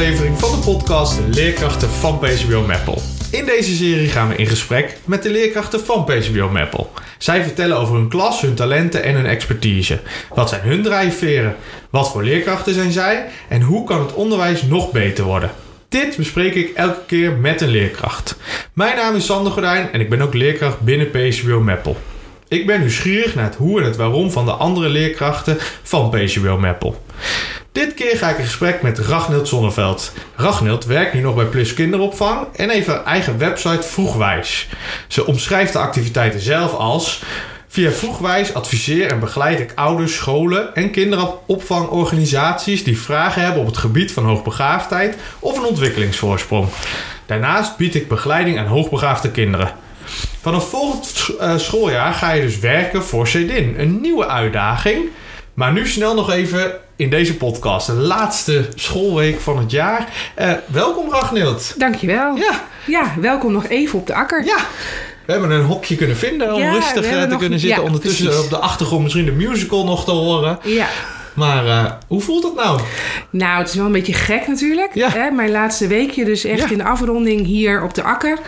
aflevering van de podcast Leerkrachten van PCBO Meppel. In deze serie gaan we in gesprek met de leerkrachten van PCBO Meppel. Zij vertellen over hun klas, hun talenten en hun expertise. Wat zijn hun drijfveren? Wat voor leerkrachten zijn zij? En hoe kan het onderwijs nog beter worden? Dit bespreek ik elke keer met een leerkracht. Mijn naam is Sander Gordijn en ik ben ook leerkracht binnen PCBO Meppel. Ik ben nieuwsgierig naar het hoe en het waarom van de andere leerkrachten van PCBO Meppel. Dit keer ga ik in gesprek met Ragnild Zonneveld. Ragnild werkt nu nog bij Plus Kinderopvang en heeft haar eigen website Vroegwijs. Ze omschrijft de activiteiten zelf als... Via Vroegwijs adviseer en begeleid ik ouders, scholen en kinderopvangorganisaties die vragen hebben op het gebied van hoogbegaafdheid of een ontwikkelingsvoorsprong. Daarnaast bied ik begeleiding aan hoogbegaafde kinderen. Vanaf volgend uh, schooljaar ga je dus werken voor CEDIN. Een nieuwe uitdaging. Maar nu snel nog even in deze podcast. De laatste schoolweek van het jaar. Uh, welkom Ragnild. Dankjewel. Ja. ja, welkom nog even op de akker. Ja. We hebben een hokje kunnen vinden om Ja, rustig eh, te nog- kunnen zitten. ja, Ondertussen precies. op de achtergrond misschien de musical nog te horen. Ja. Maar eh, hoe voelt het nou? Nou, het is wel een beetje gek natuurlijk. Ja. Hè? Mijn laatste weekje dus echt Ja. in de afronding hier op de akker.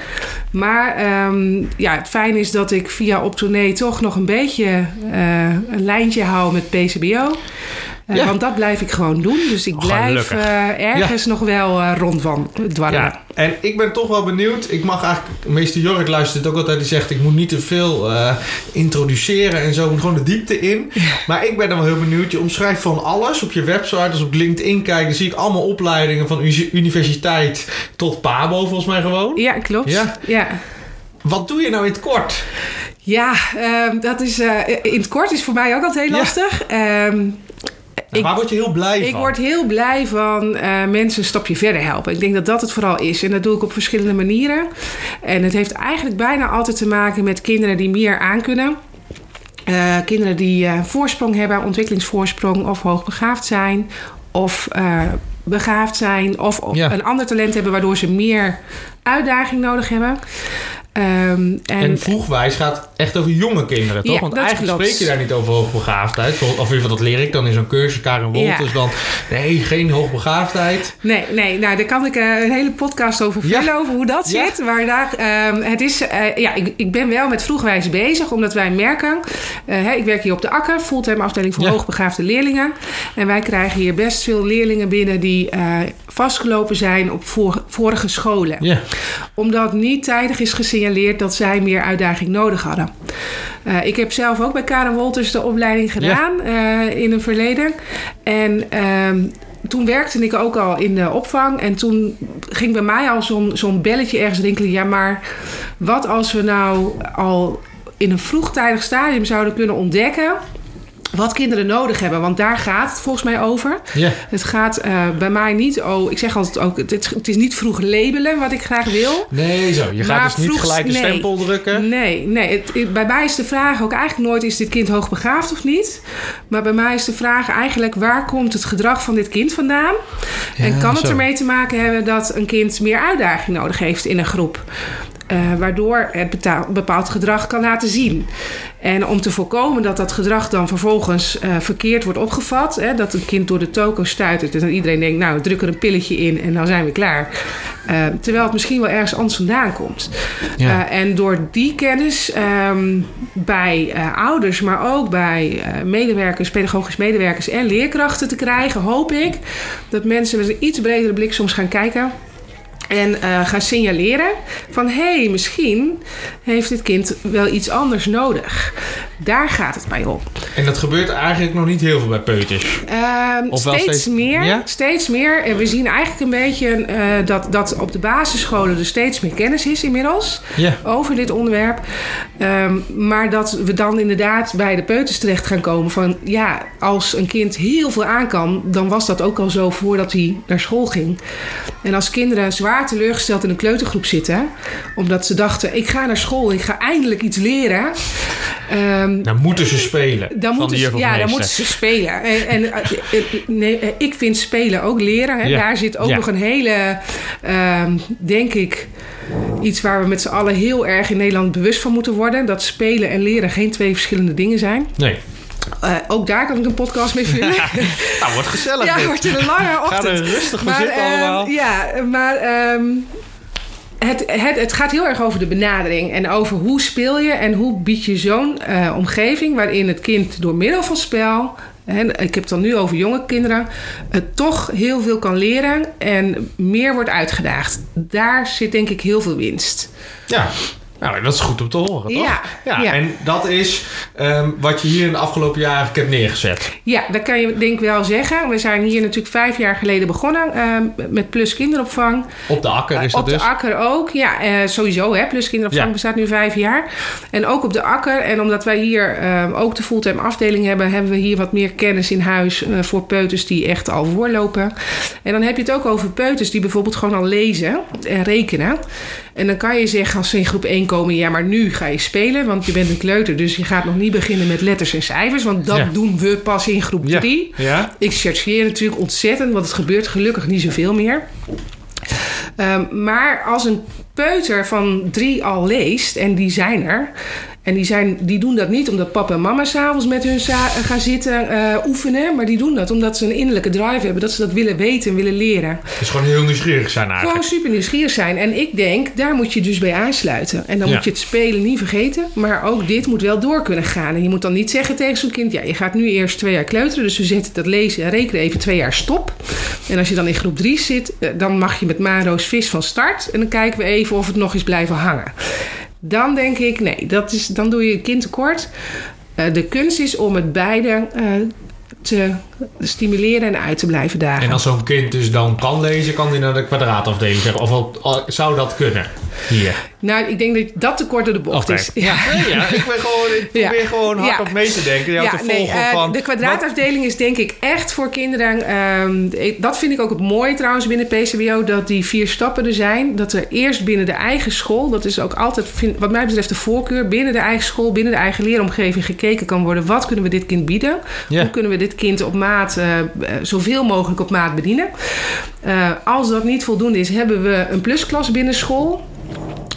Maar ehm, ja, het fijne is dat ik via op tournee toch nog een beetje eh, een lijntje hou met PCBO. Eh, Ja. Want dat blijf ik gewoon doen. Dus ik blijf Gelukkig. eh, ergens nog wel eh, rond van dwarrelen. Ja, en ik ben toch wel benieuwd. Ik mag eigenlijk, meester Jork luistert ook altijd. Die zegt: Ik moet niet te veel eh, introduceren en zo. Ik moet gewoon de diepte in. Maar ik ben dan wel heel benieuwd. Je omschrijft van alles op je website. Als ik op LinkedIn kijk, dan zie ik allemaal opleidingen van uni- universiteit tot Pabo, volgens mij gewoon. Ja, klopt. Ja? Wat doe je nou in het kort? Ja, ehm, dat is eh, in het kort is voor mij ook altijd heel Ja. lastig. Ehm, Ik- Waar word je heel blij ik van? word heel blij van eh, mensen een stapje verder helpen. Ik denk dat dat het vooral is. En dat doe ik op verschillende manieren. En het heeft eigenlijk bijna altijd te maken met kinderen die meer aankunnen. Eh kinderen die eh, voorsprong hebben, ontwikkelingsvoorsprong of hoogbegaafd zijn. Of begaafd zijn. Of, of Ja. een ander talent hebben waardoor ze meer uitdaging nodig hebben. Ehm, En vroegwijs gaat echt over jonge kinderen, toch? Ja, Want eigenlijk klopt. spreek je daar niet over hoogbegaafdheid. Of in ieder geval, dat leer ik dan in zo'n cursus. Karen Wolters Ja. dan. Nee, geen hoogbegaafdheid. Nee, nee, nou daar kan ik eh, een hele podcast over Ja. vullen, over hoe dat zit. Maar daar, ehm, het is, eh, ja, ik, ik ben wel met vroegwijs bezig, omdat wij merken, eh, hè, ik werk hier op de Akker, fulltime afdeling voor hoogbegaafde leerlingen. En wij krijgen hier best veel leerlingen binnen die vastgelopen zijn op vorige scholen omdat niet tijdig is gesignaleerd dat zij meer uitdaging nodig hadden. Eh, ik heb zelf ook bij Karen Wolters de opleiding gedaan eh, in een verleden. En ehm, toen werkte ik ook al in de opvang. En toen ging bij mij al zo'n zo'n belletje ergens rinkelen. Ja, maar wat als we nou al in een vroegtijdig stadium zouden kunnen ontdekken... wat kinderen nodig hebben? Want daar gaat het volgens mij over. Het gaat eh, bij mij niet... Oh, ik zeg altijd ook, het, het is niet vroeg labelen wat ik graag wil. Nee, zo. Je gaat dus niet gelijk een nee. stempel drukken. Nee, nee het, het- bij mij is de vraag ook eigenlijk nooit... is dit kind hoogbegaafd of niet? Maar bij mij is de vraag eigenlijk... waar komt het gedrag van dit kind vandaan? en kan het zo. ermee te maken hebben... dat een kind meer uitdaging nodig heeft in een groep? Eh, waardoor het bepaald gedrag kan laten zien. En om te voorkomen dat dat gedrag dan vervolgens eh, verkeerd wordt opgevat... Hè, dat een kind door de toko stuitert... en dat iedereen denkt, nou, druk er een pilletje in en dan zijn we klaar... Eh, terwijl het misschien wel ergens anders vandaan komt. Ja. En door die kennis ehm, bij ouders, maar ook bij medewerkers, pedagogisch medewerkers en leerkrachten te krijgen, hoop ik dat mensen met een iets bredere blik soms gaan kijken. En eh, gaan signaleren van hé, hey, misschien heeft dit kind wel iets anders nodig. Daar gaat het mij om. En dat gebeurt eigenlijk nog niet heel veel bij peuters. Ehm, Of wel steeds, steeds- meer. ja? Steeds meer. En we zien eigenlijk een beetje eh, dat, dat op de basisscholen er steeds meer kennis is inmiddels Ja. over dit onderwerp. Ehm, maar dat we dan inderdaad bij de peuters terecht gaan komen van ja, als een kind heel veel aan kan, dan was dat ook al zo voordat hij naar school ging. En als kinderen zwaar teleurgesteld in een kleutergroep zitten, omdat ze dachten: ik ga naar school, ik ga eindelijk iets leren. Ehm, Dan moeten ze spelen. dan van moeten, ze, ja, dan moeten ze spelen. En, en eh, eh, nee, eh, ik vind spelen ook leren. Hè. Ja. Daar zit ook Ja. nog een hele, ehm, denk ik, iets waar we met z'n allen heel erg in Nederland bewust van moeten worden. Dat spelen en leren geen twee verschillende dingen zijn. Nee. Eh, ook daar kan ik een podcast mee vullen. nou, wordt gezellig. ja, dit. wordt een lange ochtend. Ga er rustig Maar, zitten ehm, allemaal. Ja, maar ehm, het, het, het gaat heel erg over de benadering. En over hoe speel je en hoe bied je zo'n eh, omgeving... waarin het kind door middel van spel... En ik heb het dan nu over jonge kinderen. Het toch heel veel kan leren en meer wordt uitgedaagd. Daar zit denk ik heel veel winst. Ja. Nou, dat is goed om te horen, toch? Ja, ja. En dat is ehm, wat je hier in de afgelopen jaren hebt neergezet. Ja, dat kan je denk ik wel zeggen. We zijn hier natuurlijk vijf jaar geleden begonnen ehm, met Plus Kinderopvang. Op de akker is op dat dus. de akker ook, ja, eh, sowieso. Hè, Plus Kinderopvang Ja. bestaat nu vijf jaar. En ook op de akker. En omdat wij hier ehm, ook de fulltime afdeling hebben, hebben we hier wat meer kennis in huis eh, voor peuters die echt al voorlopen. En dan heb je het ook over peuters die bijvoorbeeld gewoon al lezen en rekenen. En dan kan je zeggen als ze in groep 1 komen, ja, maar nu ga je spelen, want je bent een kleuter, dus je gaat nog niet beginnen met letters en cijfers, want dat Ja. doen we pas in groep Ja. 3. Ja? Ik chargeer natuurlijk ontzettend, want het gebeurt gelukkig niet zoveel meer. Ehm, maar als een peuter van drie al leest, en die zijn er. En die, zijn, die doen dat niet omdat papa en mama s'avonds met hun za- gaan zitten eh, oefenen. Maar die doen dat omdat ze een innerlijke drive hebben. Dat ze dat willen weten en willen leren. Dus gewoon heel nieuwsgierig zijn eigenlijk. Gewoon super nieuwsgierig zijn. En ik denk, daar moet je dus bij aansluiten. En dan Ja. moet je het spelen niet vergeten. Maar ook dit moet wel door kunnen gaan. En je moet dan niet zeggen tegen zo'n kind... ja, je gaat nu eerst twee jaar kleuteren. Dus we zetten dat lezen en rekenen even twee jaar stop. En als je dan in groep drie zit... eh, dan mag je met Maro's vis van start. En dan kijken we even of het nog is blijven hangen. Dan denk ik, nee, dat is, dan doe je een kind tekort. Eh, de kunst is om het beide eh, te stimuleren en uit te blijven dagen. En als zo'n kind dus dan kan lezen, kan hij naar de kwadraatafdeling zeggen. Of al- zou dat kunnen? Hier. Nou, ik denk dat dat te kort door de bocht is. Ja. Nee, ja, ik, ben gewoon, ik Ja. probeer gewoon Ja. hardop mee te denken. Jou te volgen eh, van... de kwadraatafdeling is denk ik echt voor kinderen. ehm, dat vind ik ook het mooie trouwens binnen PCBO. Dat die vier stappen er zijn. Dat er eerst binnen de eigen school. Dat is ook altijd vind- wat mij betreft de voorkeur. Binnen de eigen school, binnen de eigen leeromgeving gekeken kan worden. Wat kunnen we dit kind bieden? Ja. Hoe kunnen we dit kind op maat, eh, zoveel mogelijk op maat bedienen? Eh, als dat niet voldoende is, hebben we een plusklas binnen school.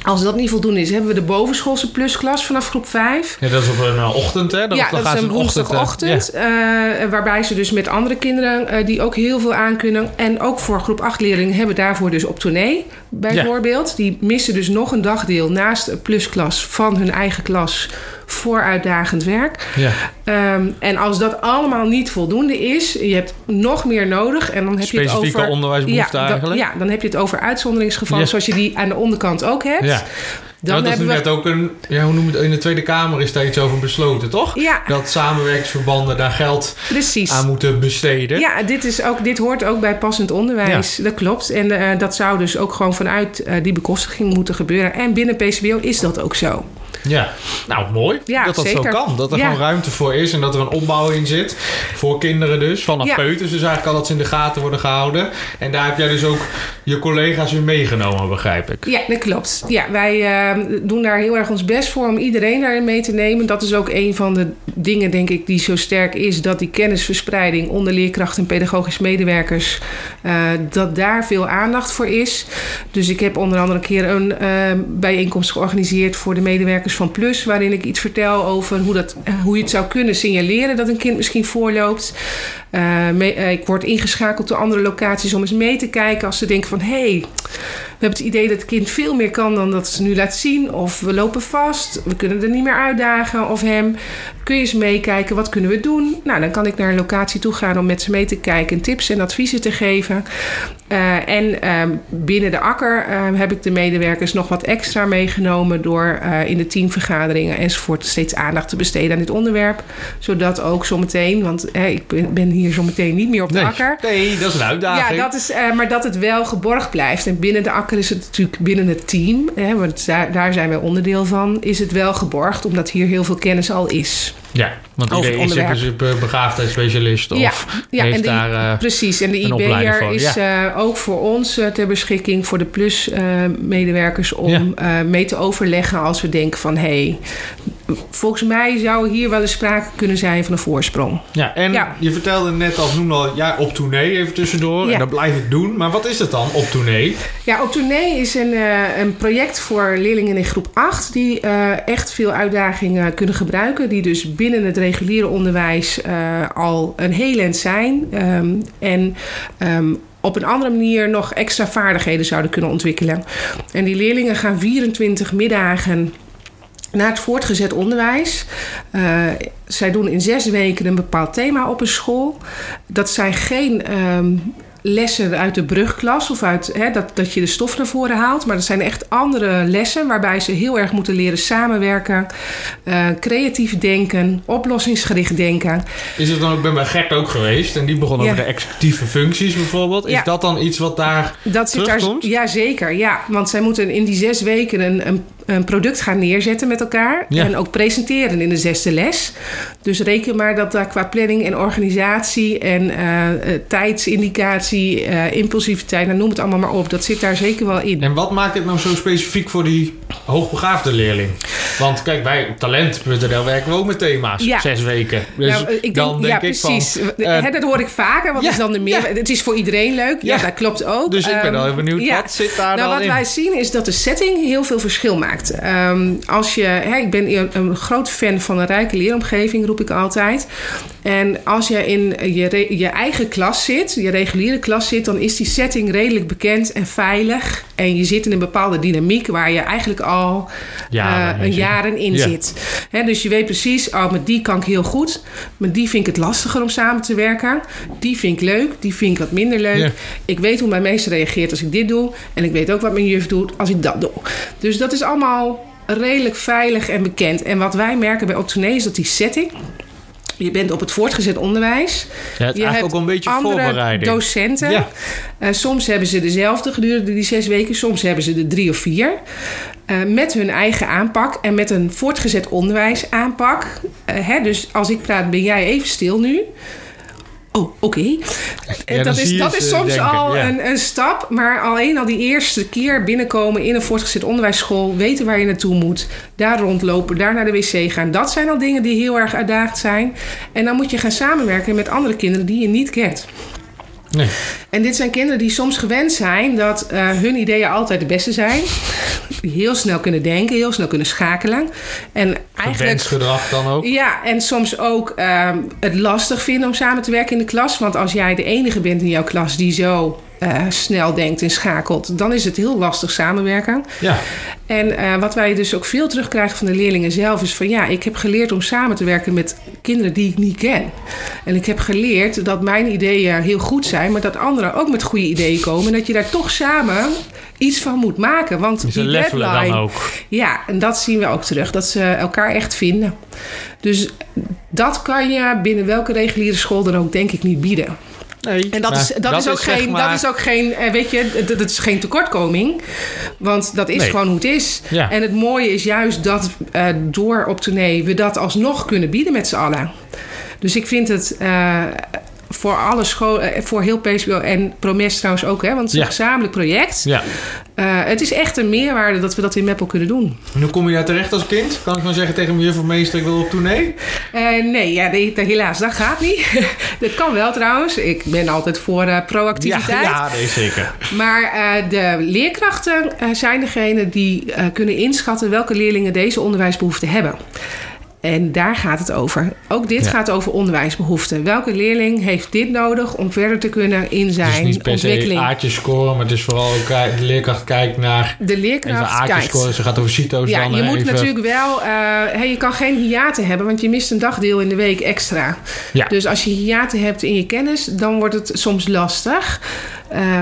Als dat niet voldoende is, hebben we de bovenschoolse plusklas vanaf groep 5 Ja, dat is op een eh, ochtend, hè? Ja, dat is een ochtend, woensdagochtend. waarbij ze dus met andere kinderen die ook heel veel aankunnen. En ook voor groep 8 leerlingen hebben daarvoor dus op tournee bijvoorbeeld. Die missen dus nog een dagdeel naast een plusklas van hun eigen klas voor uitdagend werk. Ja. Ehm, en als dat allemaal niet voldoende is, je hebt nog meer nodig. En dan heb je het Specifieke over onderwijsbehoeften ja, eigenlijk? Ja, dan heb je het over uitzonderingsgevallen, zoals je die aan de onderkant ook hebt. Ja. Dan dat is we net ook een... Ja, hoe noem het? In de Tweede Kamer is daar iets over besloten, toch? Ja. Dat samenwerkingsverbanden daar geld precies. aan moeten besteden. Ja, dit, is ook, dit hoort ook bij passend onderwijs. Dat klopt. En eh, dat zou dus ook gewoon vanuit eh, die bekostiging moeten gebeuren. En binnen PCBO is dat ook zo. Ja, nou mooi Ja, dat dat zeker. zo kan. Dat er Ja. gewoon ruimte voor is en dat er een opbouw in zit. Voor kinderen dus. Vanaf Ja. peuters dus eigenlijk al dat ze in de gaten worden gehouden. En daar heb jij dus ook je collega's in meegenomen, begrijp ik. Ja, dat klopt. Ja, wij eh, doen daar heel erg ons best voor om iedereen daarin mee te nemen. Dat is ook een van de dingen, denk ik, die zo sterk is. Dat die kennisverspreiding onder leerkrachten en pedagogisch medewerkers... eh, dat daar veel aandacht voor is. Dus ik heb onder andere een keer een eh, bijeenkomst georganiseerd... voor de medewerkers van Plus... waarin ik iets vertel over hoe, dat, eh, hoe je het zou kunnen signaleren... dat een kind misschien voorloopt. Eh, eh, ik word ingeschakeld door andere locaties om eens mee te kijken... als ze denken van... hé, hey, we hebben het idee dat het kind veel meer kan dan dat ze nu laat zien. Of we lopen vast, we kunnen er niet meer uitdagen. Of hem, kun je eens meekijken, wat kunnen we doen? Nou, dan kan ik naar een locatie toe gaan om met ze mee te kijken... en tips en adviezen te geven. Eh, en ehm, binnen de akker ehm, heb ik de medewerkers nog wat extra meegenomen... door eh, in de teamvergaderingen enzovoort steeds aandacht te besteden aan dit onderwerp. Zodat ook zometeen, want eh, ik ben, ben hier zometeen niet meer op de Nee. akker... nee, dat is een uitdaging. Ja, dat is, maar dat het wel geborgd blijft. En binnen de akker is het natuurlijk binnen het team, hè, want daar, daar zijn wij onderdeel van, is het wel geborgd, omdat hier heel veel kennis al is. Ja, want iedereen is in principe begaafdheidsspecialist of Ja, ja, heeft en de- daar... eh, Precies, en de IB'er is eh, ook voor ons eh, ter beschikking, voor de plus-medewerkers, om Ja. eh, mee te overleggen als we denken van hé, hey, volgens mij zou hier wel eens sprake kunnen zijn van een voorsprong. Ja, en Ja. je vertelde net al, noemde al, ja, op tournee even tussendoor. Ja. En dat blijf ik doen. Maar wat is het dan, op tournee? Ja, op tournee is een, eh, een project voor leerlingen in groep 8 die eh, echt veel uitdagingen kunnen gebruiken. Die dus binnen het reguliere onderwijs eh, al een heel eind zijn. Ehm, en ehm, op een andere manier nog extra vaardigheden zouden kunnen ontwikkelen. En die leerlingen gaan 24 middagen naar het voortgezet onderwijs. Eh, zij doen in zes weken een bepaald thema op een school. Dat zijn geen ehm, lessen uit de brugklas of uit hè, dat, dat je de stof naar voren haalt. Maar dat zijn echt andere lessen waarbij ze heel erg moeten leren samenwerken, eh, creatief denken, oplossingsgericht denken. Is het dan ook, bij Gert ook geweest. En die begon Ja. over de executieve functies bijvoorbeeld. Is Ja. dat dan iets wat daar... Dat zit daar, ja, zeker. Ja, want zij moeten in die zes weken een, een, een product gaan neerzetten met elkaar. Ja. En ook presenteren in de zesde les. Dus reken maar dat daar qua planning en organisatie en eh, eh, tijdsindicatie, eh, impulsiviteit, nou, noem het allemaal maar op. Dat zit daar zeker wel in. En wat maakt het nou zo specifiek voor die hoogbegaafde leerling? Want kijk, bij op talent.nl werken we ook met thema's. Ja. Zes weken. Dus Nou, ik denk, dan denk ja, ik precies. van... dat hoor ik vaker. Wat ja, is dan de meer? Het is voor iedereen leuk. Ja, dat klopt ook. dus ik ben Ehm, al even benieuwd, ja. wat zit daar Nou, dan wat in? wij zien is dat de setting heel veel verschil maakt. Ehm, als je, ik ben een, groot fan van een rijke leeromgeving, roep ik altijd. En als je in je, je eigen klas zit, je reguliere klas zit, dan is die setting redelijk bekend en veilig. En je zit in een bepaalde dynamiek waar je eigenlijk al Jaren eh, in een zit. jaren in Ja. zit. Dus je weet precies, oh, met die kan ik heel goed. Met die vind ik het lastiger om samen te werken. Die vind ik leuk, die vind ik wat minder leuk. Ja. Ik weet hoe mijn meester reageert als ik dit doe. En ik weet ook wat mijn juf doet als ik dat doe. Dus dat is allemaal redelijk veilig en bekend. En wat wij merken bij Optonee is dat die setting... Je bent op het voortgezet onderwijs. Ja, het je eigenlijk hebt ook een beetje andere voorbereiding. docenten. Ja. Eh, soms hebben ze dezelfde gedurende die zes weken. Soms hebben ze er drie of vier. Eh, met hun eigen aanpak en met een voortgezet onderwijs aanpak. Eh, hè, dus als ik praat, ben jij even stil nu. Oh, oké. Eh, dat is, dat is soms denken, al ja. een, een stap. Maar alleen al die eerste keer binnenkomen in een voortgezet onderwijsschool. Weten waar je naartoe moet. Daar rondlopen, daar naar de wc gaan. Dat zijn al dingen die heel erg uitdagend zijn. En dan moet je gaan samenwerken met andere kinderen die je niet kent. Nee. En dit zijn kinderen die soms gewend zijn dat eh, hun ideeën altijd de beste zijn. Die heel snel kunnen denken, heel snel kunnen schakelen. En eigenlijk. Verwensgedrag dan ook. Ja, en soms ook ehm, het lastig vinden om samen te werken in de klas. Want als jij de enige bent in jouw klas die zo eh, snel denkt en schakelt, dan is het heel lastig samenwerken. Ja. En eh, wat wij dus ook veel terugkrijgen van de leerlingen zelf is van ja, ik heb geleerd om samen te werken met kinderen die ik niet ken. En ik heb geleerd dat mijn ideeën heel goed zijn, maar dat anderen ook met goede ideeën komen. En dat je daar toch samen iets van moet maken. Want Ze die levelen deadline, dan ook. ja, en dat zien we ook terug. Dat ze elkaar echt vinden. Dus dat kan je binnen welke reguliere school dan ook denk ik niet bieden. Nee. En dat, is, dat, is ook geen, maar- dat is ook geen, eh, weet je, dat, dat is geen tekortkoming. Want dat is Nee. gewoon hoe het is. Ja. En het mooie is juist dat eh, door op tournee we dat alsnog kunnen bieden met z'n allen. Dus ik vind het eh, voor alle scholen, eh, voor heel PSBO en Promes trouwens ook, hè, want het is Ja. een gezamenlijk project. Ja. Eh, het is echt een meerwaarde dat we dat in Meppel kunnen doen. En hoe kom je daar terecht als kind? Kan ik dan zeggen tegen mijn juf of meester, ik wil op tournee? Eh, nee, ja, nee, helaas, dat gaat niet. dat kan wel trouwens. Ik ben altijd voor eh, proactiviteit. Ja, ja nee, zeker. Maar eh, de leerkrachten zijn degene die eh, kunnen inschatten welke leerlingen deze onderwijsbehoeften hebben. En daar gaat het over. Ook dit Ja. gaat over onderwijsbehoeften. Welke leerling heeft dit nodig om verder te kunnen in Het is zijn niet per se ontwikkeling? scoren, maar het is vooral eh, de leerkracht kijkt naar De leerkracht kijkt. scoren. Ze gaat over CITO's Ja, dan je eh, moet even... natuurlijk wel... eh, hey, je kan geen hiaten hebben, want je mist een dagdeel in de week extra. Ja. Dus als je hiaten hebt in je kennis, dan wordt het soms lastig.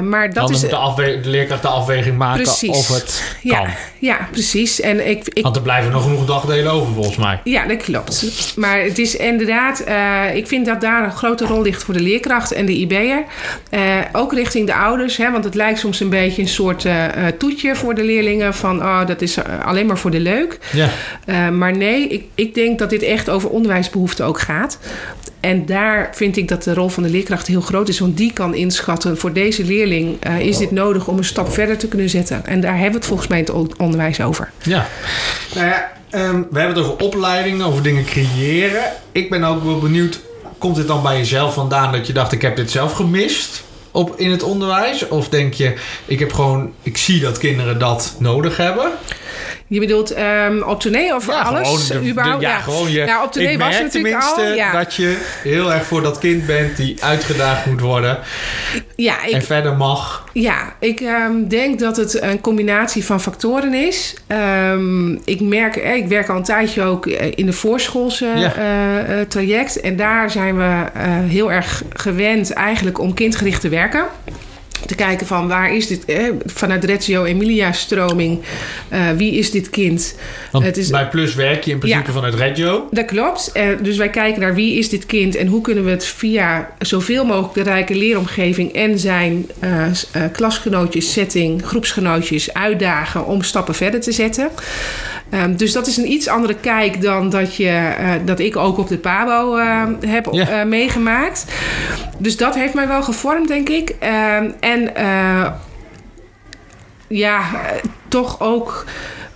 Maar dat dan is... moet de, de leerkracht de afweging maken Precies. of het ja, kan. ja, precies. En ik, ik Want er blijven nog genoeg dagdelen over volgens mij. Ja, dat klopt. Maar het is inderdaad, eh, ik vind dat daar een grote rol ligt voor de leerkracht en de IB'er. Eh, ook richting de ouders, hè, want het lijkt soms een beetje een soort eh, toetje voor de leerlingen van oh, dat is alleen maar voor de leuk. Ja. Eh, maar nee, ik, ik denk dat dit echt over onderwijsbehoeften ook gaat. En daar vind ik dat de rol van de leerkracht heel groot is. Want die kan inschatten, voor deze leerling eh, is dit nodig om een stap verder te kunnen zetten. En daar hebben we het volgens mij in het onderwijs over. Ja. Nou ja, Ehm, we hebben het over opleidingen, over dingen creëren. Ik ben ook wel benieuwd, komt dit dan bij jezelf vandaan dat je dacht, ik heb dit zelf gemist op, in het onderwijs? Of denk je, ik heb gewoon, ik zie dat kinderen dat nodig hebben? Je bedoelt um, op toneel of Ja, alles? gewoon de- überhaupt? de- ja, gewoon je, Ja, op toneel ik was merk het natuurlijk tenminste al. Ja, dat je heel erg voor dat kind bent die uitgedaagd moet worden ja, ik, en verder mag. Ja, ik ehm, denk dat het een combinatie van factoren is. Ehm, ik merk, eh, ik werk al een tijdje ook eh, in de voorschoolse eh, traject. En daar zijn we heel erg gewend eigenlijk om kindgericht te werken. Te kijken van waar is dit, eh, vanuit Reggio Emilia stroming, eh, wie is dit kind? Want Het is- bij Plus werk je in principe Ja. vanuit Reggio. Dat klopt. Eh, dus wij kijken naar wie is dit kind en hoe kunnen we het via zoveel mogelijk de rijke leeromgeving en zijn eh, klasgenootjes, setting, groepsgenootjes uitdagen om stappen verder te zetten. Ehm, dus dat is een iets andere kijk dan dat, je, eh, dat ik ook op de PABO eh, heb eh, meegemaakt. Dus dat heeft mij wel gevormd, denk ik. Ehm, en eh, ja, toch ook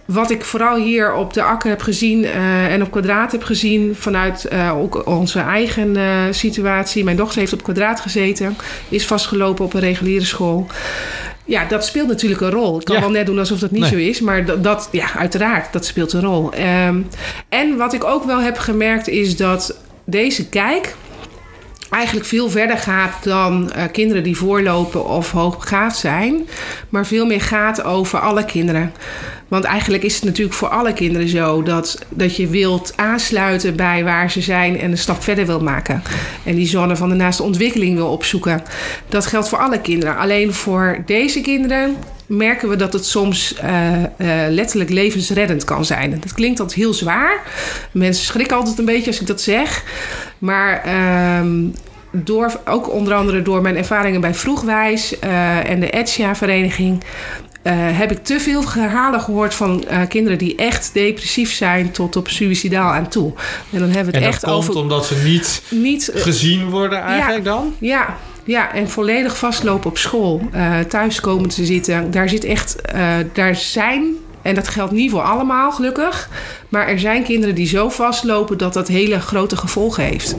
wat ik vooral hier op de akker heb gezien en op kwadraat heb gezien vanuit ook onze eigen situatie. Mijn dochter heeft op kwadraat gezeten, is vastgelopen op een reguliere school. Ja, dat speelt natuurlijk een rol. Ik kan Ja. wel net doen alsof dat niet Nee. zo is, maar dat, dat, ja, uiteraard, dat speelt een rol. Ehm, en wat ik ook wel heb gemerkt is dat deze kijk eigenlijk veel verder gaat dan eh, kinderen die voorlopen of hoogbegaafd zijn, maar veel meer gaat over alle kinderen. Want eigenlijk is het natuurlijk voor alle kinderen zo dat, dat je wilt aansluiten bij waar ze zijn en een stap verder wil maken. En die zone van de naaste ontwikkeling wil opzoeken. Dat geldt voor alle kinderen. Alleen voor deze kinderen merken we dat het soms eh, eh, letterlijk levensreddend kan zijn. Dat klinkt altijd heel zwaar. Mensen schrikken altijd een beetje als ik dat zeg. Maar ehm, door, ook onder andere door mijn ervaringen bij Vroegwijs eh, en de Etsia-vereniging... eh, heb ik te veel verhalen gehoord van eh, kinderen die echt depressief zijn tot op suicidaal aan toe. En dan hebben we En het dat echt komt over omdat ze niet niet gezien worden eigenlijk dan? ja, ja, en volledig vastlopen op school. eh, thuis komen te zitten. Daar zit echt, daar zijn, en dat geldt niet voor allemaal gelukkig. Maar er zijn kinderen die zo vastlopen dat dat hele grote gevolgen heeft.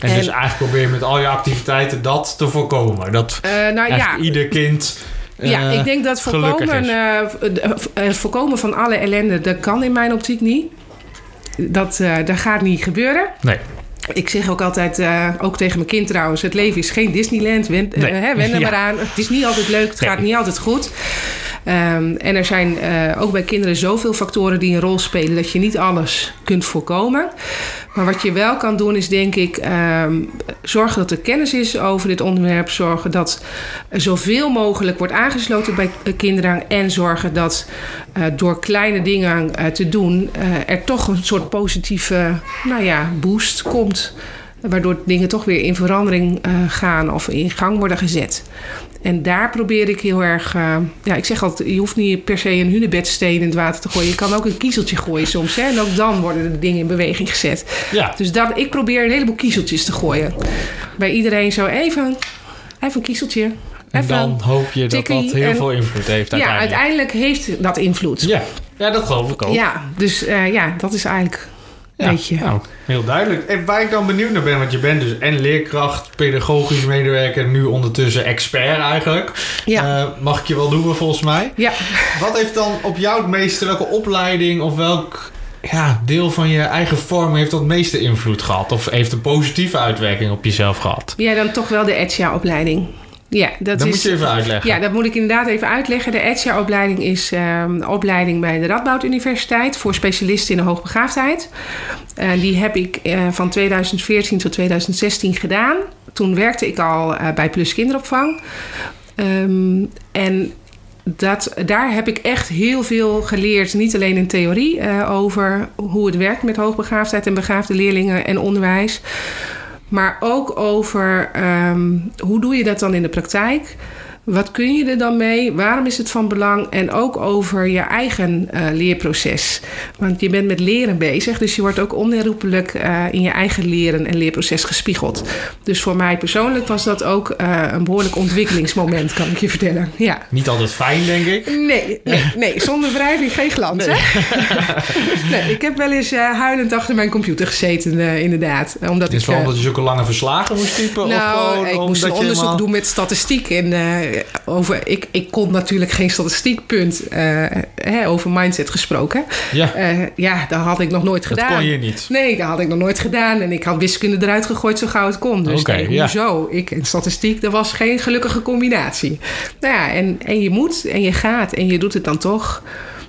En, En- dus eigenlijk probeer je met al je activiteiten dat te voorkomen. Dat Eh, nou ja, ieder kind. ja, eh, ik denk dat voorkomen, eh, voorkomen van alle ellende, dat kan in mijn optiek niet. Dat, eh, dat gaat niet gebeuren. Nee. Ik zeg ook altijd, ook tegen mijn kind trouwens... het leven is geen Disneyland, wen, Nee. hè, wen er Ja. maar aan. Het is niet altijd leuk, het Nee. gaat niet altijd goed. Ehm, en er zijn eh, ook bij kinderen zoveel factoren die een rol spelen... dat je niet alles kunt voorkomen. Maar wat je wel kan doen is denk ik... ehm, zorgen dat er kennis is over dit onderwerp. Zorgen dat zoveel mogelijk wordt aangesloten bij kinderen... en zorgen dat eh, door kleine dingen eh, te doen... er toch een soort positieve nou ja, boost komt... Waardoor dingen toch weer in verandering gaan of in gang worden gezet. En daar probeer ik heel erg. eh, ja, ik zeg altijd: je hoeft niet per se een hunebedstenen in het water te gooien. Je kan ook een kiezeltje gooien soms. Hè? En ook dan worden de dingen in beweging gezet. Ja. Dus dat, ik probeer een heleboel kiezeltjes te gooien. Bij iedereen zo even, even een kiezeltje. En dan hoop je dat dat heel en- veel invloed heeft ja, uiteindelijk. uiteindelijk heeft dat invloed. Ja. ja, dat geloof ik ook. Ja, dus eh, ja, dat is eigenlijk Ja, nou, heel duidelijk. En waar ik dan benieuwd naar ben, want je bent dus en leerkracht, pedagogisch medewerker, nu ondertussen expert eigenlijk. Ja. Eh, mag ik je wel noemen volgens mij. Ja. Wat heeft dan op jou het meeste, welke opleiding of welk ja, deel van je eigen vorm heeft dat meeste invloed gehad? Of heeft een positieve uitwerking op jezelf gehad? ja, dan toch wel de ETSA-opleiding. Ja, dat dat is, moet je even uitleggen. Ja, dat moet ik inderdaad even uitleggen. De ETSA-opleiding is ehm, een opleiding bij de Radboud Universiteit voor specialisten in de hoogbegaafdheid. Eh, die heb ik eh, van 2014 tot 2016 gedaan. Toen werkte ik al eh, bij Plus Kinderopvang. Ehm, en dat, daar heb ik echt heel veel geleerd. Niet alleen in theorie over hoe het werkt met hoogbegaafdheid en begaafde leerlingen en onderwijs. Maar ook over ehm, hoe doe je dat dan in de praktijk? Wat kun je er dan mee? Waarom is het van belang? En ook over je eigen uh, leerproces. Want je bent met leren bezig, dus je wordt ook onherroepelijk uh, in je eigen leren en leerproces gespiegeld. Dus voor mij persoonlijk was dat ook uh, een behoorlijk ontwikkelingsmoment, kan ik je vertellen. Ja. Niet altijd fijn, denk ik. Nee, nee, nee zonder wrijving geen glans. Nee. Hè? nee, ik heb wel eens huilend achter mijn computer gezeten, inderdaad. Omdat is het vooral omdat je zulke lange verslagen moest typen? Nou, of ik moest een onderzoek helemaal... doen met statistiek. En over, ik, ik kon natuurlijk geen statistiekpunt uh, hè, over mindset gesproken. Ja. Uh, ja, dat had ik nog nooit gedaan. Dat kon je niet? Nee, dat had ik nog nooit gedaan. En ik had wiskunde eruit gegooid zo gauw het kon. Dus okay, nee, hoezo? Ik en statistiek, dat was geen gelukkige combinatie. Nou ja, en, en je moet en je gaat en je doet het dan toch.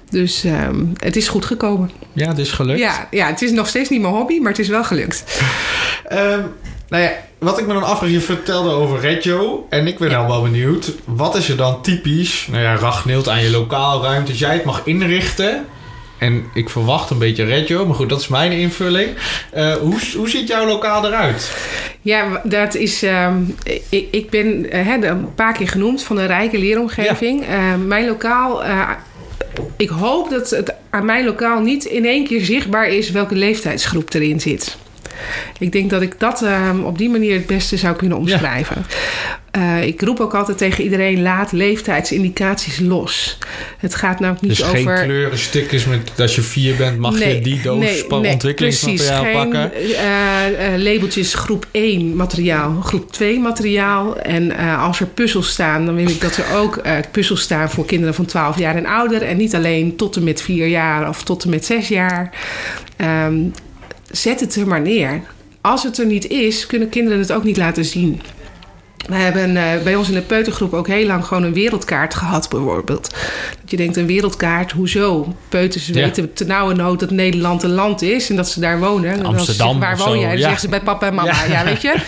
Dus um, het is goed gekomen. Ja, het is gelukt. Ja, ja, het is nog steeds niet mijn hobby, maar het is wel gelukt. um, nou ja, wat ik me dan afvraag, je vertelde over Reggio. En ik ben ja. nou wel benieuwd. Wat is er dan typisch, nou ja, Ragnild aan je lokaalruimte. Als jij het mag inrichten. En ik verwacht een beetje Reggio, maar goed, dat is mijn invulling. Uh, hoe, hoe ziet jouw lokaal eruit? Ja, dat is. Uh, ik, ik ben uh, een paar keer genoemd van een rijke leeromgeving. Ja. Uh, mijn lokaal. ik hoop dat het aan mijn lokaal niet in één keer zichtbaar is welke leeftijdsgroep erin zit. Ik denk dat ik dat uh, op die manier het beste zou kunnen omschrijven. Ja. Uh, ik roep ook altijd tegen iedereen: laat leeftijdsindicaties los. Het gaat namelijk niet dus over. Geen kleuren, stickers met als je vier bent, mag nee, je die doos nee, nee, ontwikkelingsmateriaal precies, pakken. Geen uh, labeltjes groep 1 materiaal, groep 2 materiaal. En als er puzzels staan, dan wil ik dat er ook puzzels staan voor kinderen van 12 jaar en ouder. En niet alleen tot en met 4 jaar of tot en met 6 jaar. Um, zet het er maar neer. Als het er niet is, kunnen kinderen het ook niet laten zien. We hebben uh, bij ons in de peutergroep ook heel lang gewoon een wereldkaart gehad, bijvoorbeeld. Dat je denkt, een wereldkaart, hoezo? Peuters ja. weten te nauwe nood dat Nederland een land is en dat ze daar wonen. Amsterdam ze, Waar woon jij? Dan ja. zeggen ze bij papa en mama, ja, ja weet je.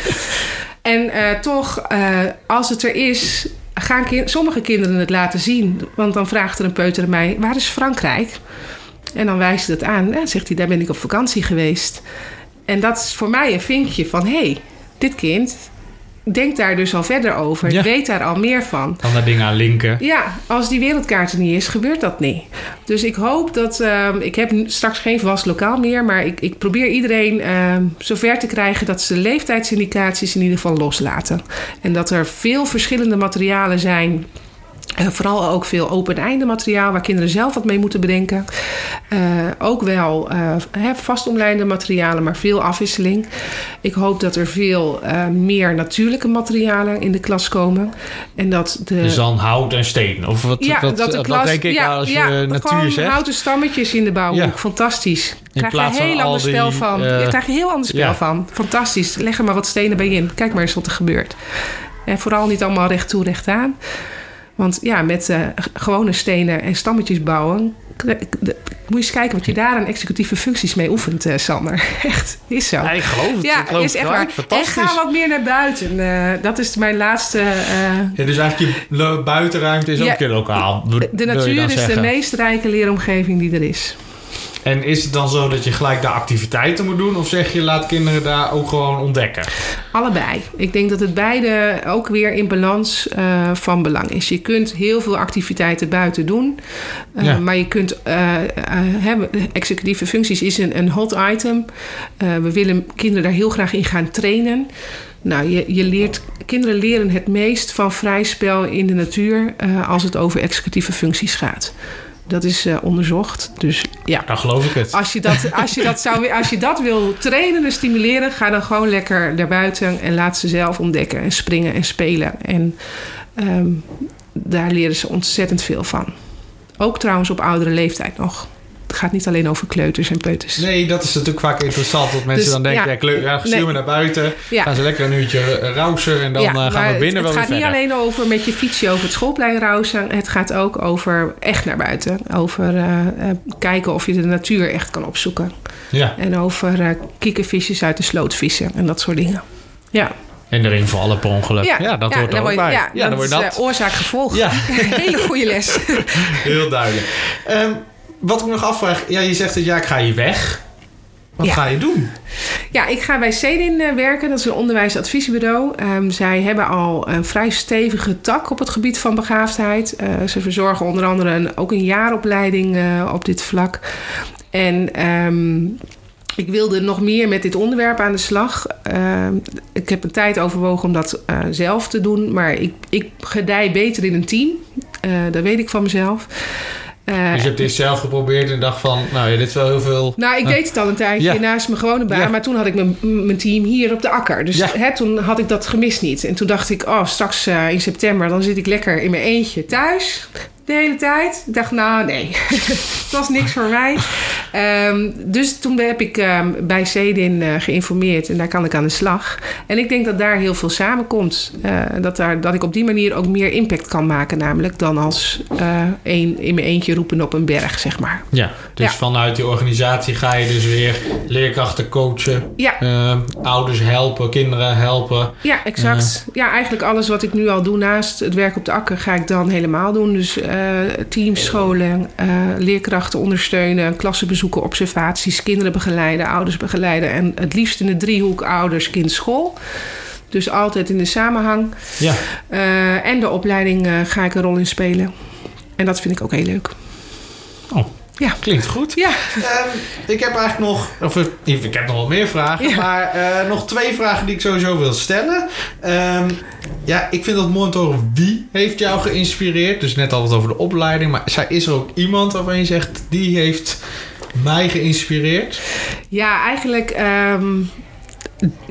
En uh, toch, uh, als het er is, gaan sommige kinderen het laten zien. Want dan vraagt er een peuter mij, waar is Frankrijk? En dan wijst hij dat aan en zegt hij: Daar ben ik op vakantie geweest. En dat is voor mij een vinkje van: hé, hey, dit kind denkt daar dus al verder over. Ja. Weet daar al meer van. Kan daar dingen aan linken. Ja, als die wereldkaart er niet is, gebeurt dat niet. Dus ik hoop dat... Uh, ik heb straks geen vast lokaal meer... maar ik, ik probeer iedereen uh, zover te krijgen... dat ze leeftijdsindicaties in ieder geval loslaten. En dat er veel verschillende materialen zijn... Uh, vooral ook veel open-einde materiaal waar kinderen zelf wat mee moeten bedenken. Uh, ook wel uh, vastomlijnde materialen, maar veel afwisseling. Ik hoop dat er veel meer natuurlijke materialen in de klas komen. En dat de... Dus dan hout en steen? Of wat, ja, wat, dat de klas, denk ik ja, als ja, je natuur zegt? houten stammetjes in de bouwhoek. Ja. Fantastisch. Daar krijg je een heel ander spel van. Je krijgt een heel ander spel van. Fantastisch. Leg er maar wat stenen bij in. Kijk maar eens wat er gebeurt. En vooral niet allemaal recht toe, recht aan. Want ja, met uh, gewone stenen en stammetjes bouwen. Moet je eens kijken wat je daar aan executieve functies mee oefent, uh, Sander. Echt, is zo. Ja, ik geloof het. Ja, ik geloof is echt waar. En ga wat meer naar buiten. Uh, dat is mijn laatste... ja, dus eigenlijk je buitenruimte is ja, ook je lokaal. De, de natuur is zeggen. de meest rijke leeromgeving die er is. En is het dan zo dat je gelijk de activiteiten moet doen? Of zeg je laat kinderen daar ook gewoon ontdekken? Allebei. Ik denk dat het beide ook weer in balans uh, van belang is. Je kunt heel veel activiteiten buiten doen. Uh, ja. Maar je kunt uh, hebben. Executieve functies is een, een hot item. we willen kinderen daar heel graag in gaan trainen. Nou, je, je leert, kinderen leren het meest van vrij spel in de natuur als het over executieve functies gaat. Dat is uh, onderzocht. Dus ja. Dan geloof ik het. Als je dat, als je dat, zou, als je dat wil trainen en stimuleren, ga dan gewoon lekker naar buiten en laat ze zelf ontdekken en springen en spelen. En um, daar leren ze ontzettend veel van. Ook trouwens op oudere leeftijd nog. Het gaat niet alleen over kleuters en peuters. Nee, dat is natuurlijk vaak interessant. Dat mensen dus, dan denken, ja, kleur, ja, stuur nee. me naar buiten. Ja. Gaan ze lekker een uurtje rousen en dan ja, uh, gaan we binnen wel weer Het gaat niet alleen over met je fietsje over het schoolplein rousen. Het gaat ook over echt naar buiten. Over uh, uh, kijken of je de natuur echt kan opzoeken. Ja. En over kikkervisjes uit de sloot vissen en dat soort dingen. Ja. En erin vallen per ongeluk. Ja, ja dat ja, hoort er ook bij. Ja, ja, dat, dat is oorzaak-gevolg. Ja. Hele goede les. Heel duidelijk. Um, wat ik nog afvraag, ja, je zegt dat ja, ik ga hier weg. Wat ja. ga je doen? Ja, ik ga bij CEDIN uh, werken. Dat is een onderwijsadviesbureau. Um, zij hebben al een vrij stevige tak op het gebied van begaafdheid. Uh, ze verzorgen onder andere een, ook een jaaropleiding uh, op dit vlak. En um, ik wilde nog meer met dit onderwerp aan de slag. Uh, ik heb een tijd overwogen om dat zelf te doen. Maar ik, ik gedij beter in een team. Dat weet ik van mezelf. Dus je hebt dit zelf geprobeerd en dacht van, nou ja, dit is wel heel veel... Nou, ik deed het al een tijdje ja. naast mijn gewone baan. Ja. Maar toen had ik mijn, mijn team hier op de akker. Dus ja. hè, toen had ik dat gemist niet. En toen dacht ik, oh, straks in september... dan zit ik lekker in mijn eentje thuis de hele tijd. Ik dacht, nou nee, het was niks voor mij. Um, dus toen heb ik um, bij CEDIN uh, geïnformeerd en daar kan ik aan de slag. En ik denk dat daar heel veel samenkomt. Uh, dat, daar, dat ik op die manier ook meer impact kan maken, namelijk dan als uh, een, in mijn eentje roepen op een berg, zeg maar. Ja, dus ja. vanuit die organisatie ga je dus weer leerkrachten coachen, ja. Ehm, ouders helpen, kinderen helpen. Ja, exact. ja, eigenlijk alles wat ik nu al doe naast het werk op de akker ga ik dan helemaal doen. Dus teamscholen, leerkrachten ondersteunen, klassen bezoeken, observaties, kinderen begeleiden, ouders begeleiden. En het liefst in de driehoek ouders, kind, school. Dus altijd in de samenhang. Ja. Uh, en de opleiding ga ik een rol in spelen. En dat vind ik ook heel leuk. Oh. Ja. Klinkt goed. Ja. Um, ik heb eigenlijk nog, of ik heb nog wel meer vragen, ja. maar uh, nog twee vragen die ik sowieso wil stellen. Um, ja, ik vind het mooi om te horen wie heeft jou geïnspireerd. Dus net altijd over de opleiding, maar is er ook iemand waarvan je zegt die heeft mij geïnspireerd? Ja, eigenlijk. Um,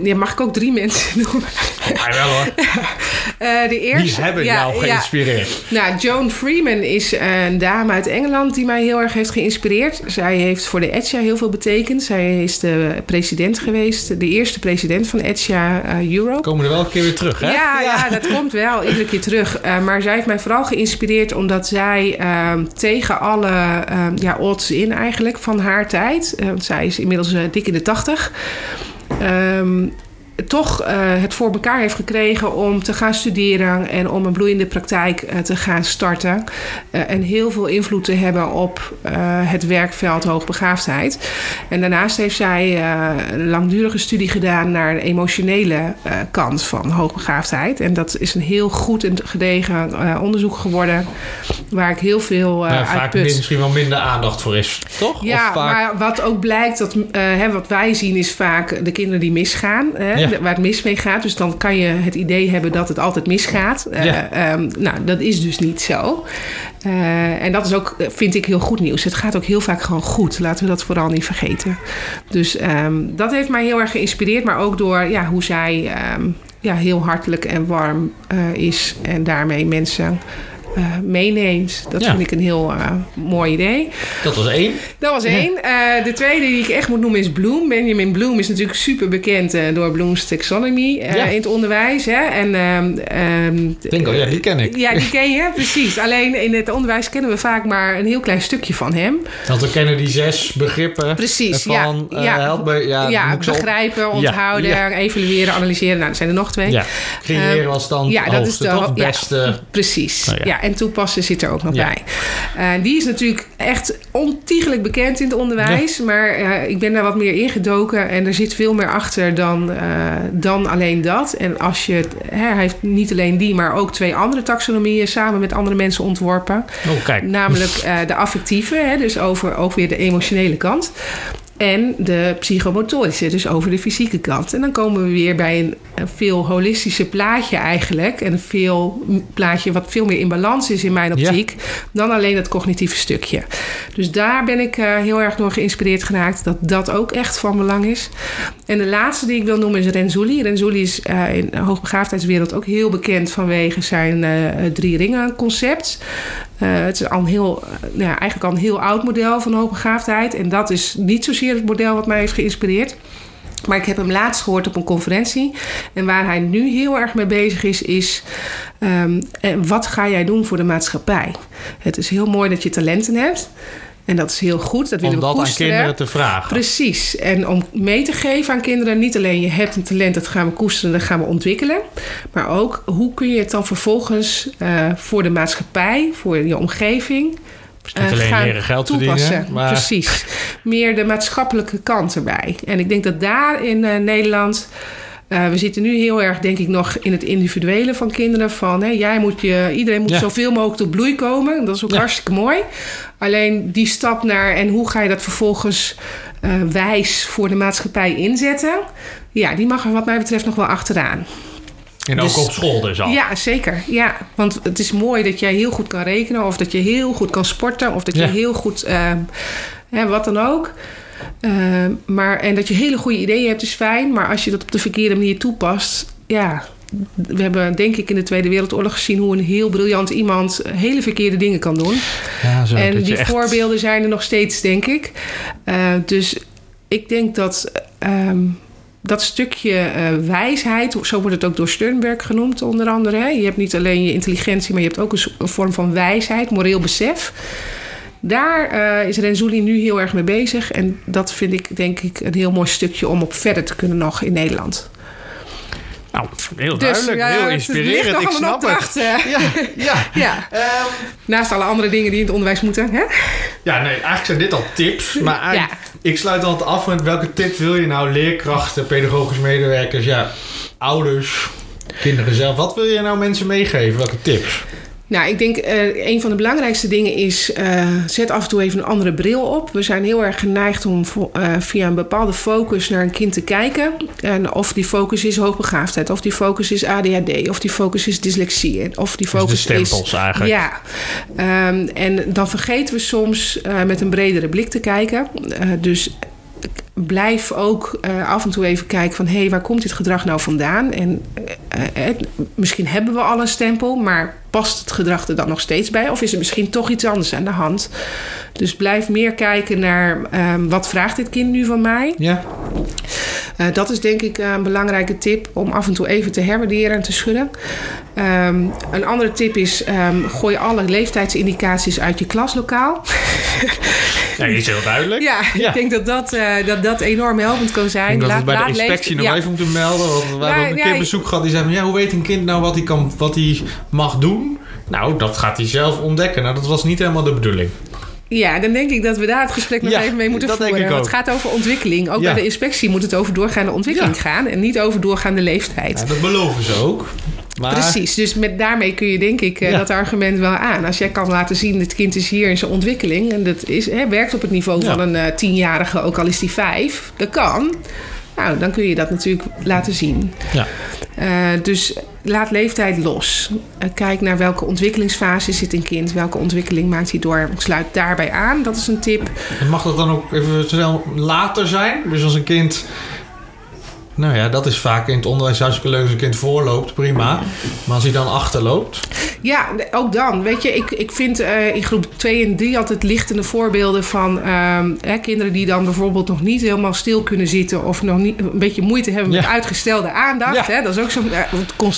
ja, mag ik ook drie mensen noemen? Ja, wel hoor. uh, de eerste, die hebben ja, jou geïnspireerd? Ja. Nou, Joan Freeman is een dame uit Engeland die mij heel erg heeft geïnspireerd. Zij heeft voor de ETSA heel veel betekend. Zij is de president geweest, de eerste president van ETSA uh, Europe. Komen er wel een keer weer terug, hè? Ja, ja. dat komt wel iedere keer terug. Uh, maar zij heeft mij vooral geïnspireerd omdat zij tegen alle ja, odds in eigenlijk van haar tijd... want zij is inmiddels dik in de tachtig... Um, toch uh, het voor elkaar heeft gekregen om te gaan studeren en om een bloeiende praktijk uh, te gaan starten. Uh, en heel veel invloed te hebben op het werkveld hoogbegaafdheid. En daarnaast heeft zij een langdurige studie gedaan naar de emotionele kant van hoogbegaafdheid. En dat is een heel goed en gedegen onderzoek geworden. Waar ik heel veel uh, ja, vaak misschien wel minder aandacht voor is, toch? Ja, vaak... maar wat ook blijkt, dat, hè, wat wij zien is vaak de kinderen die misgaan. Hè, Ja. Waar het mis mee gaat. Dus dan kan je het idee hebben dat het altijd misgaat. Ja. Uh, um, nou, dat is dus niet zo. Uh, en dat is ook, vind ik, heel goed nieuws. Het gaat ook heel vaak gewoon goed. Laten we dat vooral niet vergeten. Dus um, dat heeft mij heel erg geïnspireerd. Maar ook door ja, hoe zij um, ja, heel hartelijk en warm uh, is. En daarmee mensen uh, meeneemt. Dat Ja. vind ik een heel uh, mooi idee. Dat was één. Dat was één. Uh, de tweede die ik echt moet noemen is Bloom. Benjamin Bloom is natuurlijk super bekend door Bloom's Taxonomy Ja. in het onderwijs. Hè? En, ehm, ehm, Ik denk al, ja, die ken ik. ja, die ken je, precies. Alleen in het onderwijs kennen we vaak maar een heel klein stukje van hem. Want we kennen die zes begrippen Precies, van ja. eh, Ja. help me, begrijpen, onthouden, evalueren, analyseren. Nou, er zijn er nog twee. Ja, creëren Ehm, was dan ja, dat is de beste. Precies. Nou ja. En toepassen zit er ook nog Ja. bij. Eh, die is natuurlijk echt ontiegelijk bekend in het onderwijs. Maar eh, ik ben daar wat meer ingedoken. En er zit veel meer achter dan, eh, dan alleen dat. En als je... hè, hij heeft niet alleen die, maar ook twee andere taxonomieën... samen met andere mensen ontworpen. Oh, kijk. Namelijk de affectieve, hè, dus over ook weer de emotionele kant. En de psychomotorische, dus over de fysieke kant. En dan komen we weer bij een, een veel holistischer plaatje eigenlijk. En een veel een plaatje wat veel meer in balans is in mijn Ja. optiek. Dan alleen het cognitieve stukje. Dus daar ben ik eh, heel erg door geïnspireerd geraakt. Dat dat ook echt van belang is. En de laatste die ik wil noemen is Renzulli. Renzulli is eh, in de hoogbegaafdheidswereld ook heel bekend vanwege zijn eh, drie ringen concept. Uh, het is al een heel, nou ja, eigenlijk al een heel oud model van hoogbegaafdheid. En dat is niet zozeer het model wat mij heeft geïnspireerd. Maar ik heb hem laatst gehoord op een conferentie. En waar hij nu heel erg mee bezig is, is um, wat ga jij doen voor de maatschappij? Het is heel mooi dat je talenten hebt. En dat is heel goed. Dat willen Om dat we aan koesteren. kinderen te vragen. Precies. En om mee te geven aan kinderen, niet alleen je hebt een talent, dat gaan we koesteren, dat gaan we ontwikkelen. Maar ook hoe kun je het dan vervolgens uh, voor de maatschappij, voor je omgeving, niet eh, alleen gaan leren geld toepassen. verdienen, maar- Precies. Meer de maatschappelijke kant erbij. En ik denk dat daar in eh, Nederland... eh, we zitten nu heel erg, denk ik, nog in het individuele van kinderen. Van, jij moet je, iedereen moet Ja. zoveel mogelijk tot bloei komen. Dat is ook Ja. hartstikke mooi. Alleen die stap naar... en hoe ga je dat vervolgens eh, wijs voor de maatschappij inzetten... ja, die mag er wat mij betreft nog wel achteraan. En ook Dus- op school dus al. Ja, zeker. Ja, want het is mooi dat jij heel goed kan rekenen, of dat je heel goed kan sporten, of dat je heel goed, eh, hè, wat dan ook. Eh, maar, en dat je hele goede ideeën hebt, is fijn. Maar als je dat op de verkeerde manier toepast, ja. We hebben denk ik in de Tweede Wereldoorlog gezien hoe een heel briljant iemand hele verkeerde dingen kan doen. Ja, zo, en die echt- voorbeelden zijn er nog steeds, denk ik. Eh, dus ik denk dat ehm, dat stukje eh, wijsheid, zo wordt het ook door Sternberg genoemd, onder andere. Hè? Je hebt niet alleen je intelligentie, maar je hebt ook een vorm van wijsheid, moreel besef. Daar eh, is Renzulli nu heel erg mee bezig. En dat vind ik, denk ik, een heel mooi stukje om op verder te kunnen nog in Nederland. Nou, heel Dus, duidelijk, ja, heel inspirerend. Ik snap opdracht, het. Ja, ja. Ja, Ehm, naast alle andere dingen die in het onderwijs moeten. Hè? ja, nee, eigenlijk zijn dit al tips. Maar ik sluit altijd af met welke tips wil je nou leerkrachten, pedagogische medewerkers, ja, ouders, kinderen zelf. Wat wil je nou mensen meegeven? Welke tips? Nou, ik denk eh een van de belangrijkste dingen is... eh, zet af en toe even een andere bril op. We zijn heel erg geneigd om eh, via een bepaalde focus naar een kind te kijken. En of die focus is hoogbegaafdheid, of die focus is ADHD... of die focus is dyslexie, of die Dus focus de stempels is... eigenlijk. Ja, Ehm, en dan vergeten we soms met een bredere blik te kijken. Dus blijf ook af en toe even kijken van... hé, hey, waar komt dit gedrag nou vandaan? En eh, misschien hebben we al een stempel... maar past het gedrag er dan nog steeds bij? Of is er misschien toch iets anders aan de hand? Dus blijf meer kijken naar... ehm, wat vraagt dit kind nu van mij? Ja, Eh, dat is denk ik eh, een belangrijke tip om af en toe even te herwaarderen en te schudden. Ehm, een andere tip is: ehm, gooi alle leeftijdsindicaties uit je klaslokaal. nee, is heel duidelijk. Ja, Ja. ik denk dat dat, eh, dat dat enorm helpend kan Ik zijn. denk dat we het bij de leeft- inspectie nog ja. even moeten melden. Want we Ja, een ja, keer bezoek gehad die zei van... Ja, hoe weet een kind nou wat hij, kan, wat hij mag doen? Nou, dat gaat hij zelf ontdekken. Nou, dat was niet helemaal de bedoeling. Ja, dan denk ik dat we daar het gesprek nog Ja, even mee moeten voeren. Want het gaat over ontwikkeling. Ook Ja. bij de inspectie moet het over doorgaande ontwikkeling Ja. gaan. En niet over doorgaande leeftijd. Ja, dat beloven ze ook. Maar, Precies, dus met, daarmee kun je denk ik eh, dat argument wel aan. Als jij kan laten zien, het kind is hier in zijn ontwikkeling... en dat is, hè, werkt op het niveau van een eh, tienjarige, ook al is die vijf... dat kan, nou, dan kun je dat natuurlijk laten zien. Ja. Eh, dus laat leeftijd los. Eh, kijk naar welke ontwikkelingsfase zit een kind... welke ontwikkeling maakt hij door. Sluit daarbij aan, dat is een tip. En mag dat dan ook even snel later zijn? Dus als een kind... Nou ja, dat is vaak in het onderwijs hartstikke leuk als een kind voorloopt, prima. Maar als hij dan achterloopt... Ja, ook dan. Weet je, ik, ik vind eh, in groep 2 en 3 altijd lichtende voorbeelden van ehm, hè, kinderen die dan bijvoorbeeld nog niet helemaal stil kunnen zitten of nog niet een beetje moeite hebben met Ja. uitgestelde aandacht. Ja. Hè, dat is ook zo'n eh,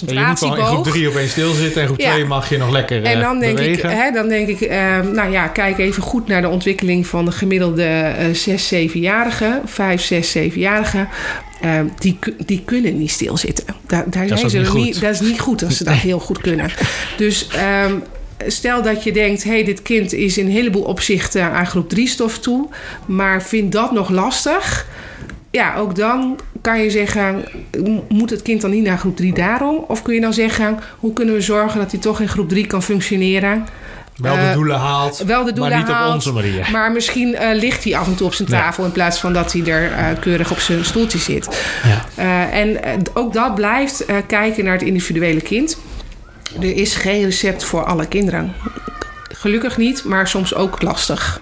Je moet in groep 3 opeens stilzitten en groep Ja. 2 mag je nog lekker eh, En dan denk, ik, hè, dan denk ik, ehm, nou ja, kijk even goed naar de ontwikkeling van de gemiddelde eh 6, 7-jarigen, 5, 6, 7-jarigen. Ehm, die, die kunnen niet stilzitten. Daar, daar Dat is zijn ook ze niet dat is niet goed als ze dat heel goed kunnen. Dus ehm, stel dat je denkt: hé, hey, dit kind is in een heleboel opzichten aan groep 3 stof toe, maar vindt dat nog lastig. Ja, ook dan kan je zeggen: moet het kind dan niet naar groep 3 daarom? Of kun je dan zeggen: hoe kunnen we zorgen dat hij toch in groep 3 kan functioneren? Wel de eh, doelen haalt, Wel de doelen maar niet haalt, op onze manier. Maar misschien eh, ligt hij af en toe op zijn Ja. tafel in plaats van dat hij er eh, keurig op zijn stoeltje zit. Ja. En ook dat blijft kijken naar het individuele kind. Er is geen recept voor alle kinderen. Gelukkig niet, maar soms ook lastig.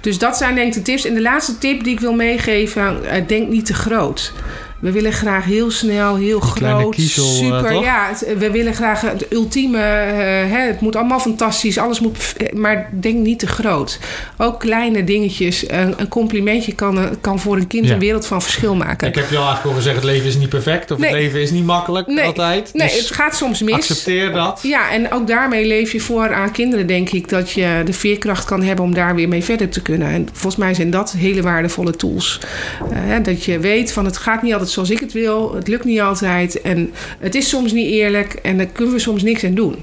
Dus dat zijn denk ik de tips. En de laatste tip die ik wil meegeven: denk niet te groot. We willen graag heel snel, heel groot, kiezel, eh, super. ja, we willen graag het ultieme. eh, hè, het moet allemaal fantastisch, alles moet. perf- Maar denk niet te groot. Ook kleine dingetjes. Een, een complimentje kan, eh, kan voor een kind Ja. een wereld van verschil maken. Ik heb je al eigenlijk al gezegd, het leven is niet perfect. Of Nee. het leven is niet makkelijk Nee. altijd. Nee, dus het gaat soms mis. accepteer dat. Ja, en ook daarmee leef je voor aan kinderen, denk ik, dat je de veerkracht kan hebben om daar weer mee verder te kunnen. En volgens mij zijn dat hele waardevolle tools. Eh, hè, dat je weet van het gaat niet altijd zoals ik het wil. Het lukt niet altijd. En het is soms niet eerlijk. En daar kunnen we soms niks aan doen.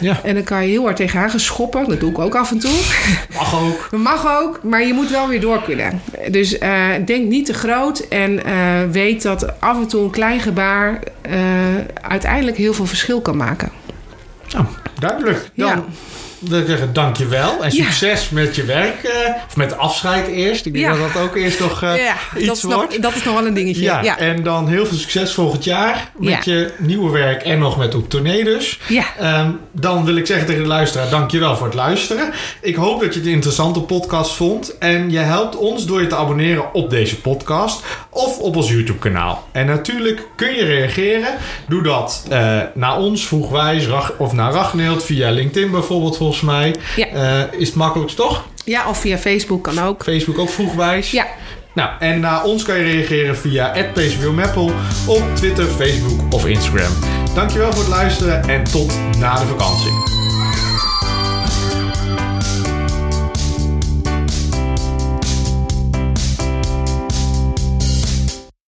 Ja. En dan kan je heel hard tegenaan geschoppen. Dat doe ik ook af en toe. Mag ook. Mag ook, maar je moet wel weer door kunnen. Dus eh, denk niet te groot en eh, weet dat af en toe een klein gebaar eh, uiteindelijk heel veel verschil kan maken. Nou, duidelijk. Dan Ja. Wil ik zeggen dankjewel en Ja. succes met je werk. eh, of met afscheid eerst. Ik denk Ja. dat dat ook eerst nog eh, ja, iets dat is, wordt. nog, dat is nog wel een dingetje. Ja, en dan heel veel succes volgend jaar met je nieuwe werk en nog met op tournee dus. ja. Ehm, dan wil ik zeggen tegen de luisteraar, dankjewel voor het luisteren. Ik hoop dat je het een interessante podcast vond. En je helpt ons door je te abonneren op deze podcast of op ons YouTube kanaal. En natuurlijk kun je reageren. Doe dat eh, naar ons, Vroegwijs, of naar Ragneelt via LinkedIn bijvoorbeeld volgens mij. Ja. Eh, is het makkelijkst toch? ja, of via Facebook kan ook. Facebook ook Vroegwijs. Ja, Nou, en naar ons kan je reageren via @pcbmappel op Twitter, Facebook of Instagram. Dankjewel voor het luisteren en tot na de vakantie.